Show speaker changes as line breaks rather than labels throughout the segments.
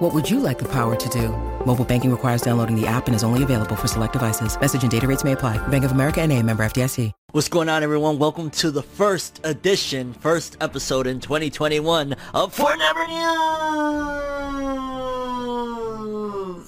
What would you like the power to do? Mobile banking requires downloading the app and is only available for select devices. Message and data rates may apply. Bank of America and a member FDIC.
What's going on, everyone? Welcome to the first edition, first episode in 2021 of For Never News.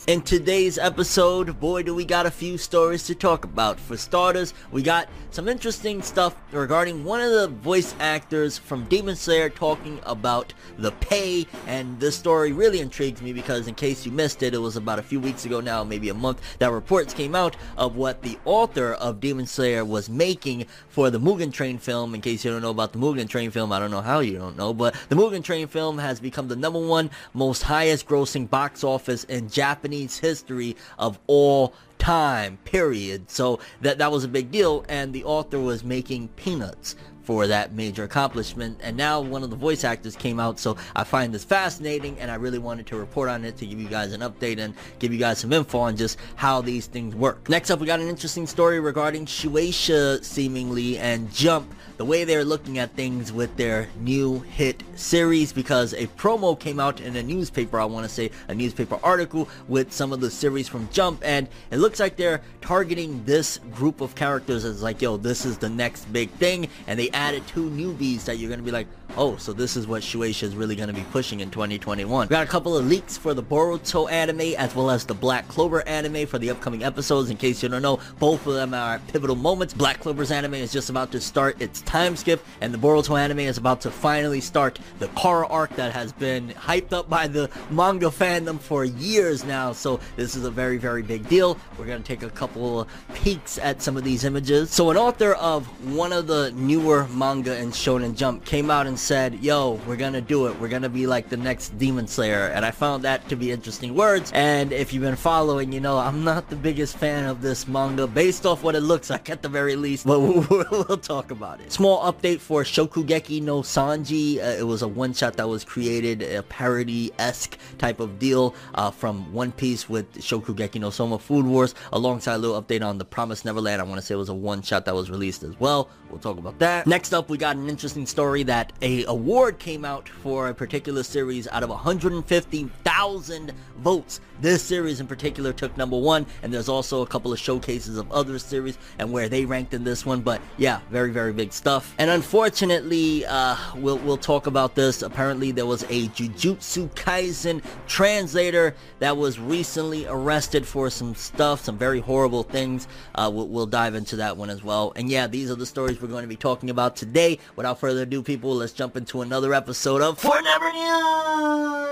In today's episode, boy, do we got a few stories to talk about. For starters, we got some interesting stuff regarding one of the voice actors from Demon Slayer talking about the pay, and this story really intrigues me because in case you missed it, it was about a few weeks ago now, maybe a month, that reports came out of what the author of Demon Slayer was making for the Mugen Train film. In case you don't know about the Mugen Train film, I don't know how you don't know, but the Mugen Train film has become the number one most highest grossing box office in Japanese history of all time, period. So that that was a big deal, and the author was making peanuts for that major accomplishment. And now one of the voice actors came out, so I find this fascinating, and I really wanted to report on it to give you guys an update and give you guys some info on just how these things work. Next up, we got an interesting story regarding Shueisha seemingly and Jump, the way they're looking at things with their new hit series, because a promo came out in a newspaper, I want to say a newspaper article with some of the series from Jump, and it looks like they're targeting this group of characters as like, yo, this is the next big thing, and they added two newbies that you're going to be like, oh, so this is what Shueisha is really going to be pushing in 2021. We got a couple of leaks for the Boruto anime as well as the Black Clover anime for the upcoming episodes. In case you don't know, both of them are pivotal moments. Black Clover's anime is just about to start its time skip, and the Boruto anime is about to finally start the Kara arc that has been hyped up by the manga fandom for years now. So this is a very, very big deal. We're going to take a couple of peeks at some of these images. So an author of one of the newer manga in Shonen Jump came out and said, yo, we're gonna do it. We're gonna be like the next Demon Slayer. And I found that to be interesting words. And if you've been following, you know, I'm not the biggest fan of this manga based off what it looks like at the very least, but we'll, we'll talk about it. Small update for Shokugeki no Sanji. Uh, it was a one-shot that was created, a parody-esque type of deal uh, from One Piece with Shokugeki no Soma Food Wars, alongside a little update on The Promised Neverland. I want to say it was a one-shot that was released as well. We'll talk about that. Next up, we got an interesting story that a award came out for a particular series out of 150,000 votes. This series in particular took number one, and there's also a couple of showcases of other series and where they ranked in this one. But yeah, very very big stuff. And unfortunately, uh, we'll we'll talk about this. Apparently, there was a Jujutsu Kaisen translator that was recently arrested for some stuff, some very horrible things. Uh, we'll, we'll dive into that one as well. And yeah, these are the stories we're going to be talking about today. Without further ado, people, let's jump into another episode of For Never News!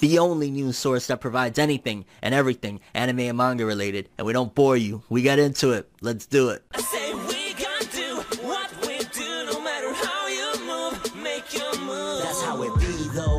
The only news source that provides anything and everything anime and manga related. And we don't bore you. We get into it. Let's do it.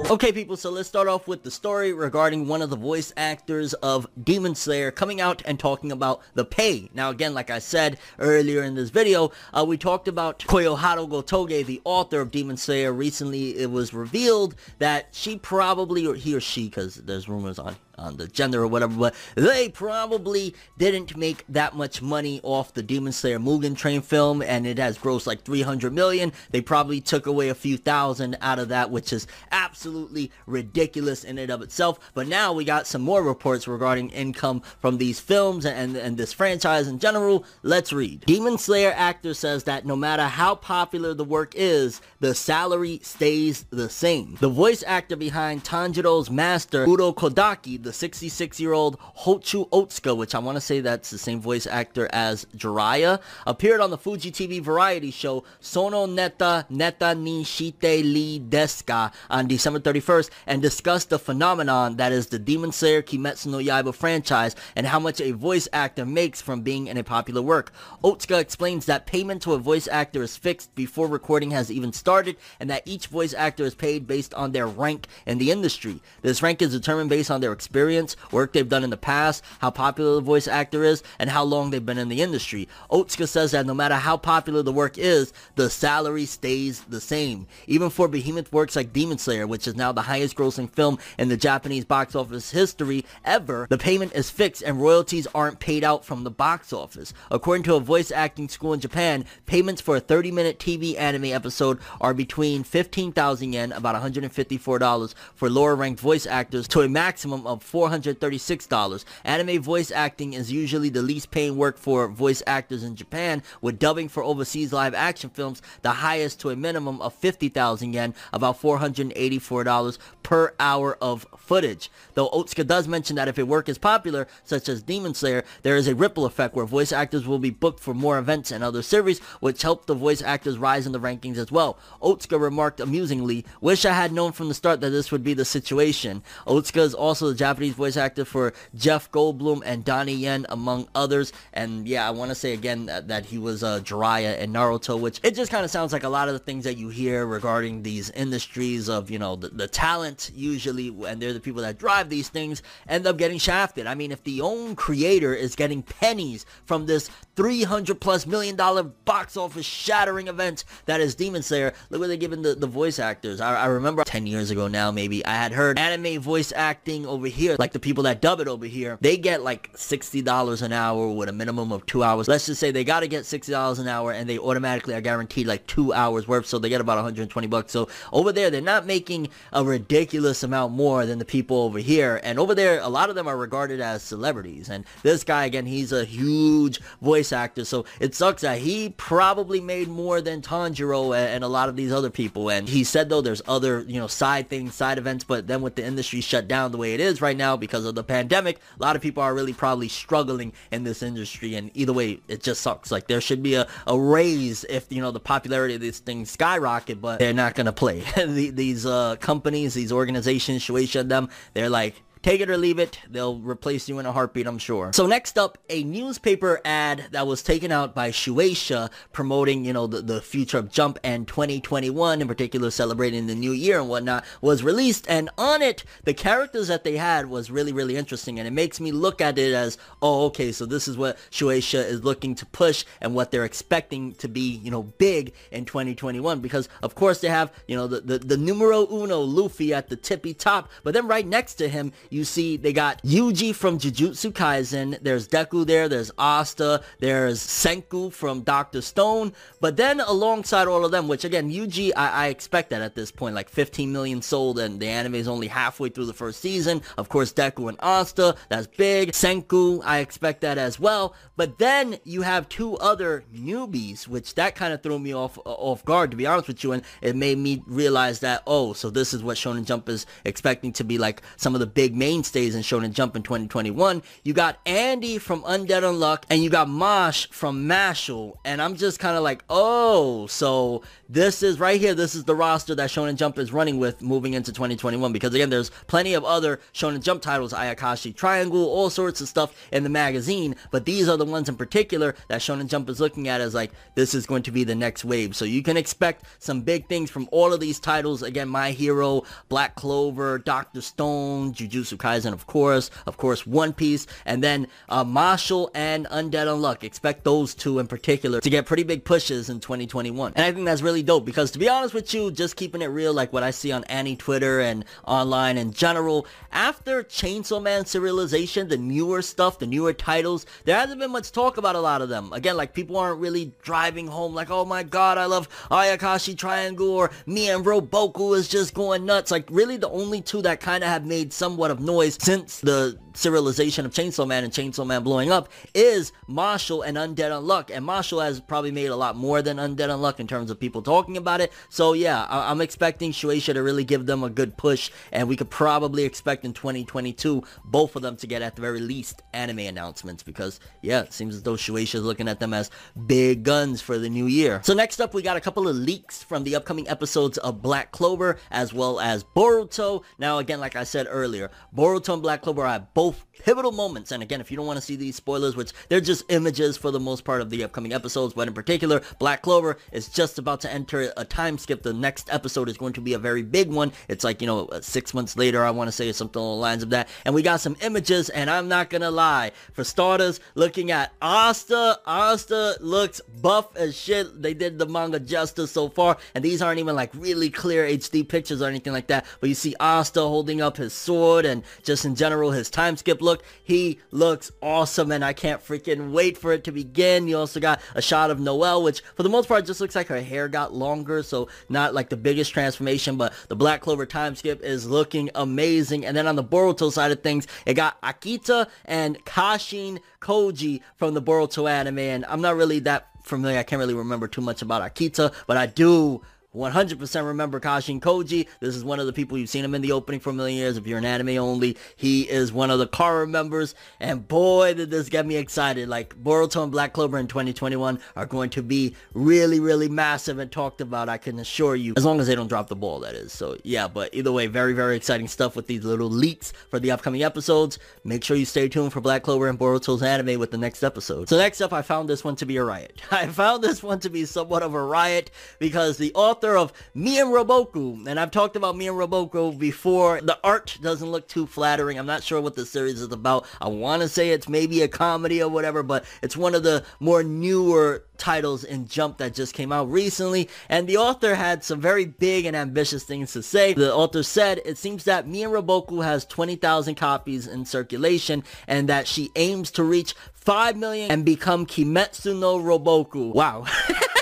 Okay, people, so let's start off with the story regarding one of the voice actors of Demon Slayer coming out and talking about the pay. Now, again, like I said earlier in this video, uh, we talked about Koyoharu Gotoge, the author of Demon Slayer. Recently, it was revealed that she probably, or he or she, because there's rumors on on the gender or whatever, but they probably didn't make that much money off the Demon Slayer Mugen Train film, and it has grossed like 300 million. They probably took away a few thousand out of that, which is absolutely ridiculous in and of itself. But now we got some more reports regarding income from these films and, and this franchise in general. Let's read. Demon Slayer actor says that no matter how popular the work is, the salary stays the same. The voice actor behind Tanjiro's master, Urokodaki, the 66-year-old Hochu Otsuka, which I want to say that's the same voice actor as Jiraiya, appeared on the Fuji TV variety show Sono Neta Neta ni Li Deska on December 31st and discussed the phenomenon that is the Demon Slayer Kimetsu no Yaiba franchise and how much a voice actor makes from being in a popular work. Otsuka explains that payment to a voice actor is fixed before recording has even started and that each voice actor is paid based on their rank in the industry. This rank is determined based on their experience experience, work they've done in the past, how popular the voice actor is, and how long they've been in the industry. Otsuka says that no matter how popular the work is, the salary stays the same. Even for behemoth works like Demon Slayer, which is now the highest grossing film in the Japanese box office history ever, the payment is fixed and royalties aren't paid out from the box office. According to a voice acting school in Japan, payments for a 30-minute TV anime episode are between 15,000 yen, about $154 for lower ranked voice actors, to a maximum of $436. Anime voice acting is usually the least paying work for voice actors in Japan, with dubbing for overseas live action films the highest to a minimum of 50,000 yen, about $484 per hour of footage. Though Otsuka does mention that if a work is popular, such as Demon Slayer, there is a ripple effect where voice actors will be booked for more events and other series, which help the voice actors rise in the rankings as well. Otsuka remarked amusingly, wish I had known from the start that this would be the situation. Otsuka is also the Japanese voice actor for Jeff Goldblum and Donnie Yen, among others. And yeah, I want to say again that, that he was uh, Jiraiya in Naruto, which it just kind of sounds like a lot of the things that you hear regarding these industries of, you know, the, the talent usually, and they're the people that drive these things, end up getting shafted. I mean, if the own creator is getting pennies from this 300 plus million dollar box office shattering event that is Demon Slayer, look what they're giving the, the voice actors. I, I remember 10 years ago now, maybe, I had heard anime voice acting over here, like the people that dub it over here, they get like $60 an hour with a minimum of two hours. Let's just say they got to get $60 an hour and they automatically are guaranteed like two hours worth, so they get about 120 bucks. So over there, they're not making a ridiculous amount more than the people over here. And over there, a lot of them are regarded as celebrities. And this guy, again, he's a huge voice actor, so it sucks that he probably made more than Tanjiro and a lot of these other people. And he said, though, there's other, you know, side things, side events, but then with the industry shut down the way it is right now because of the pandemic, a lot of people are really probably struggling in this industry. And either way, it just sucks. Like, there should be a, a raise if, you know, the popularity of these things skyrocket, but they're not going to play. these uh, companies, these organizations, Shueisha, them, they're like, Take it or leave it. They'll replace you in a heartbeat, I'm sure. So next up, a newspaper ad that was taken out by Shueisha promoting, you know, the, the future of Jump and 2021, in particular celebrating the new year and whatnot, was released. And on it, the characters that they had was really, really interesting. And it makes me look at it as, oh, okay, so this is what Shueisha is looking to push and what they're expecting to be, you know, big in 2021. Because, of course, they have, you know, the, the, the numero uno Luffy at the tippy top. But then right next to him, you see they got Yuji from Jujutsu Kaisen, there's Deku there, there's Asta, there's Senku from Dr. Stone, but then alongside all of them, which again, Yuji, I, I expect that at this point, like 15 million sold and the anime is only halfway through the first season. Of course, Deku and Asta, that's big. Senku, I expect that as well. But then you have two other newbies, which that kind of threw me off off guard, to be honest with you, and it made me realize that, oh, so this is what Shonen Jump is expecting to be like some of the big mainstays in Shonen Jump in 2021. You got Andy from Undead Unluck, and you got Mash from Mashle, and I'm just kind of like, oh, so this is right here, this is the roster that Shonen Jump is running with moving into 2021, because again, there's plenty of other Shonen Jump titles, Ayakashi Triangle, all sorts of stuff in the magazine, but these are the ones in particular that Shonen Jump is looking at as like, this is going to be the next wave. So you can expect some big things from all of these titles. Again, My Hero, Black Clover, Doctor Stone, Jujutsu Kaisen, of course, of course, One Piece, and then uh, Mashle and Undead Unluck. Expect those two in particular to get pretty big pushes in 2021. And I think that's really dope because to be honest with you, just keeping it real, like what I see on Annie Twitter and online in general, after Chainsaw Man serialization, the newer stuff, the newer titles, there hasn't been much talk about a lot of them. Again, like people aren't really driving home like, oh my god, I love Ayakashi Triangle or me and Roboco is just going nuts. Like really the only two that kind of have made somewhat of noise since the serialization of Chainsaw Man and Chainsaw Man blowing up is Mashle and Undead Unluck. And Mashle has probably made a lot more than Undead Unluck in terms of people talking about it. So yeah, I- am expecting Shueisha to really give them a good push. And we could probably expect in 2022 both of them to get at the very least anime announcements because yeah, it seems as though Shueisha is looking at them as big guns for the new year. So next up, we got a couple of leaks from the upcoming episodes of Black Clover as well as Boruto. Now again, like I said earlier, Boruto and Black Clover are at both pivotal moments. And again, if you don't want to see these spoilers, which they're just images for the most part of the upcoming episodes, but in particular, Black Clover is just about to enter a time skip. The next episode is going to be a very big one. It's like, you know, uh, six months later, I want to say something along the lines of that. And we got some images, and I'm not going to lie. For starters, looking at Asta, Asta looks buff as shit. They did the manga justice so far, and these aren't even like really clear HD pictures or anything like that. But you see Asta holding up his sword and just in general his time skip look. He looks awesome, and I can't freaking wait for it to begin. You also got a shot of Noelle, which for the most part just looks like her hair got longer, so not like the biggest transformation, but the Black Clover time skip is looking amazing. And then on the Boruto side of things, it got Akita and Kashin Koji from the Boruto anime, and I'm not really that familiar. I can't really remember too much about Akita, but I do 100% remember Kashin Koji. This is one of the people you've seen him in the opening for a million years. If you're an anime only, he is one of the Kara members. And boy, did this get me excited. Like Boruto and Black Clover in 2021 are going to be really, really massive and talked about. I can assure you, as long as they don't drop the ball, that is. So yeah, but either way, very, very exciting stuff with these little leaks for the upcoming episodes. Make sure you stay tuned for Black Clover and Boruto's anime with the next episode. So next up, I found this one to be a riot. I found this one to be somewhat of a riot because the author of Me and Roboco, and I've talked about Me and Roboco before. The art doesn't look too flattering. I'm not sure what the series is about. I want to say it's maybe a comedy or whatever, but it's one of the more newer titles in Jump that just came out recently, and the author had some very big and ambitious things to say. The author said, it seems that Me and Roboco has 20,000 copies in circulation, and that she aims to reach 5 million and become Kimetsu no Roboco. Wow.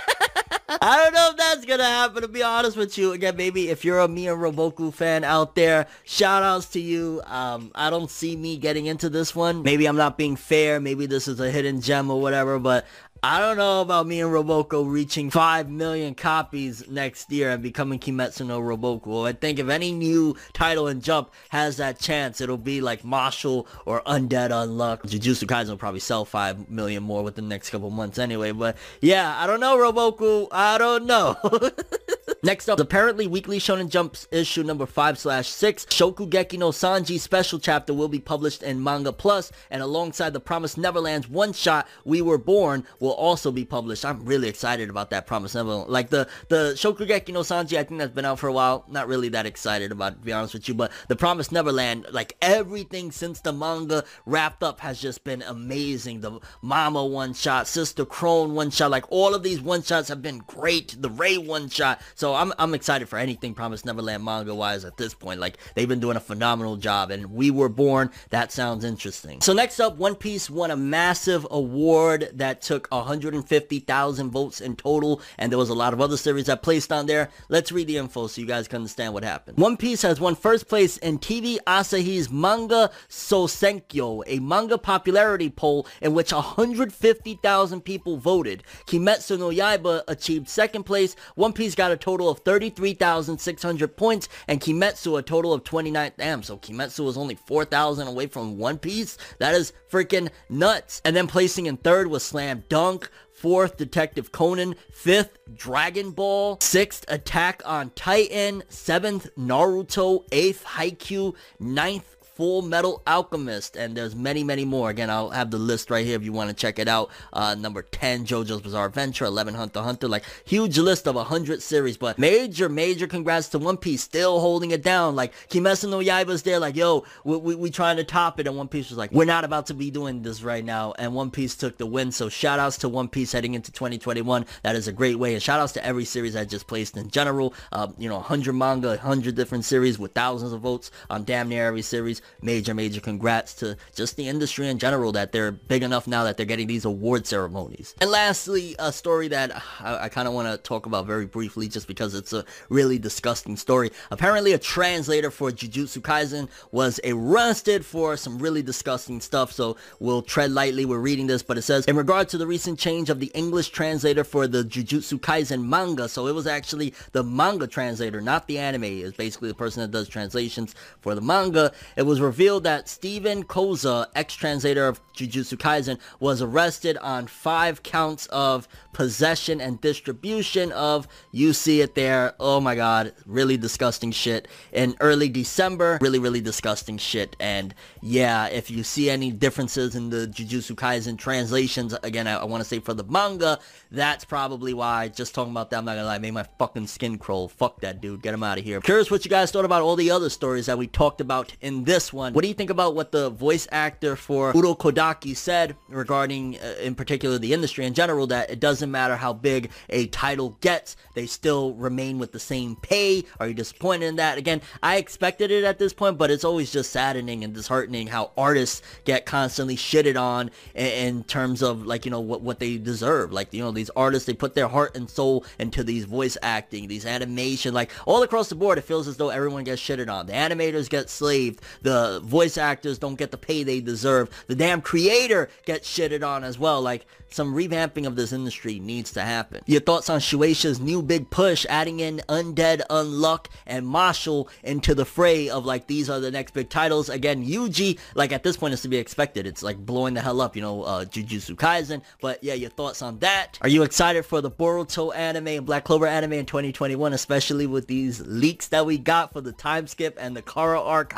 I don't know if that's gonna happen to be honest with you. Again, maybe if you're a Mia Roboco fan out there, shout outs to you. Um, I don't see me getting into this one. Maybe I'm not being fair. Maybe this is a hidden gem or whatever, but I don't know about me and Roboco reaching 5 million copies next year and becoming Kimetsu no Roboco. I think if any new title in Jump has that chance, it'll be like Mashle or Undead Unluck. Jujutsu Kaisen will probably sell 5 million more within the next couple months anyway. But yeah, I don't know, Roboco. I don't know. Next up, apparently Weekly Shonen Jump's issue number 5 slash 6, Shokugeki no Sanji special chapter will be published in Manga Plus, and alongside the Promised Neverland's one-shot, We Were Born, will also be published. I'm really excited about that Promised Neverland. Like the, the Shokugeki no Sanji, I think that's been out for a while. Not really that excited about it, to be honest with you, but the Promised Neverland, like everything since the manga wrapped up has just been amazing. The Mama one-shot, Sister Crone one-shot, like all of these one-shots have been great. The Ray one-shot. So I'm, I'm excited for anything Promised Neverland manga-wise at this point. Like, they've been doing a phenomenal job, and We Were Born, that sounds interesting. So next up, One Piece won a massive award that took 150,000 votes in total, and there was a lot of other series that placed on there. Let's read the info so you guys can understand what happened. One Piece has won first place in TV Asahi's Manga Sosenkyo, a manga popularity poll in which 150,000 people voted. Kimetsu no Yaiba achieved second place. One Piece got a total of 33,600 points, and Kimetsu a total of 29. Damn, so Kimetsu was only 4,000 away from One Piece? That is freaking nuts. And then placing in third was Slam Dunk. Fourth, Detective Conan. Fifth, Dragon Ball. Sixth, Attack on Titan. Seventh, Naruto. Eighth, Haikyuu. Ninth, Full Metal Alchemist, and there's many, many more. Again, I'll have the list right here if you want to check it out. Uh, number 10, JoJo's Bizarre Adventure, 11, Hunter Hunter, like huge list of 100 series, but major, major congrats to One Piece, still holding it down. Like Kimetsu no Yaiba's there, like, yo, we, we, we trying to top it, and One Piece was like, we're not about to be doing this right now, and One Piece took the win, so shout outs to One Piece heading into 2021. That is a great way, and shout outs to every series I just placed in general. Uh, you know, 100 manga, 100 different series with thousands of votes on damn near every series major, major congrats to just the industry in general that they're big enough now that they're getting these award ceremonies. And lastly, a story that I, I kind of want to talk about very briefly just because it's a really disgusting story. Apparently a translator for Jujutsu Kaisen was arrested for some really disgusting stuff, so we'll tread lightly. We're reading this, but it says, in regard to the recent change of the English translator for the Jujutsu Kaisen manga, so it was actually the manga translator, not the anime, is basically the person that does translations for the manga. It was was revealed that Steven Kohler, ex-translator of Jujutsu Kaisen, was arrested on five counts of possession and distribution of, you see it there, oh my god, really disgusting shit. In early December, really, really disgusting shit. And yeah, if you see any differences in the Jujutsu Kaisen translations, again, I, I want to say for the manga, that's probably why, just talking about that, I'm not gonna lie, made my fucking skin crawl. Fuck that dude, get him out of here. Curious what you guys thought about all the other stories that we talked about in this one. What do you think about what the voice actor for Urokodaki said regarding, uh, in particular, the industry in general, that it doesn't matter how big a title gets, they still remain with the same pay? Are you disappointed in that? Again, I expected it at this point, but it's always just saddening and disheartening how artists get constantly shitted on in, in terms of, like, you know, what, what they deserve. Like, you know, these artists, they put their heart and soul into these voice acting, these animation, like, all across the board, it feels as though everyone gets shitted on. The animators get slaved, the voice actors don't get the pay they deserve, the damn creator gets shitted on as well. Like, some revamping of this industry needs to happen. Your thoughts on Shueisha's new big push, adding in Undead Unluck and Mashle into the fray of like, these are the next big titles. Again, Yuji, like at this point is to be expected. It's like blowing the hell up, you know, uh, Jujutsu Kaisen. But yeah, your thoughts on that. Are you excited for the Boruto anime and Black Clover anime in 2021, especially with these leaks that we got for the time skip and the Kara arc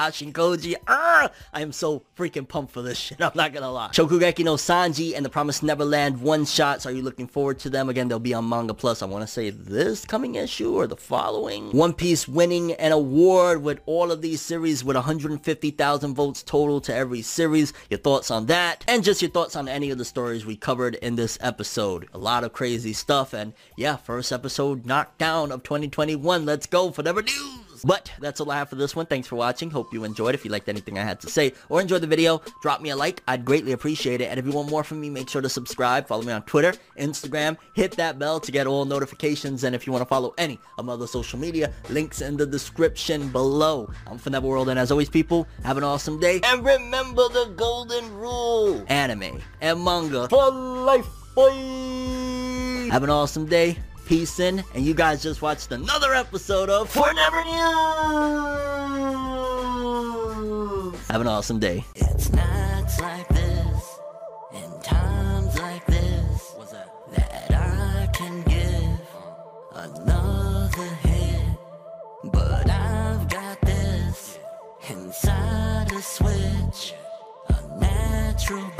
Kashin Koji? Ah, I am so freaking pumped for this shit. I'm not gonna lie. Shokugeki no Sanji and the Promised Neverland one shots. Are you looking forward to them? Again, they'll be on Manga Plus. I want to say this coming issue or the following. One Piece winning an award with all of these series with 150,000 votes total to every series. Your thoughts on that? And just your thoughts on any of the stories we covered in this episode. A lot of crazy stuff. And yeah, first episode knockdown of 2021. Let's go for never news. But that's all I have for this one. Thanks for watching. Hope you enjoyed. If you liked anything I had to say or enjoyed the video, drop me a like. I'd greatly appreciate it. And if you want more from me, make sure to subscribe. Follow me on Twitter, Instagram. Hit that bell to get all notifications. And if you want to follow any of my other social media, links in the description below. I'm from World. And as always, people, have an awesome day. And remember the golden rule. Anime and manga for life. Boy. Have an awesome day peace in, and you guys just watched another episode of For Never News. Have an awesome day.
It's nights like this, and times like this,
that
I can give another hit. But I've got this inside a switch, a natural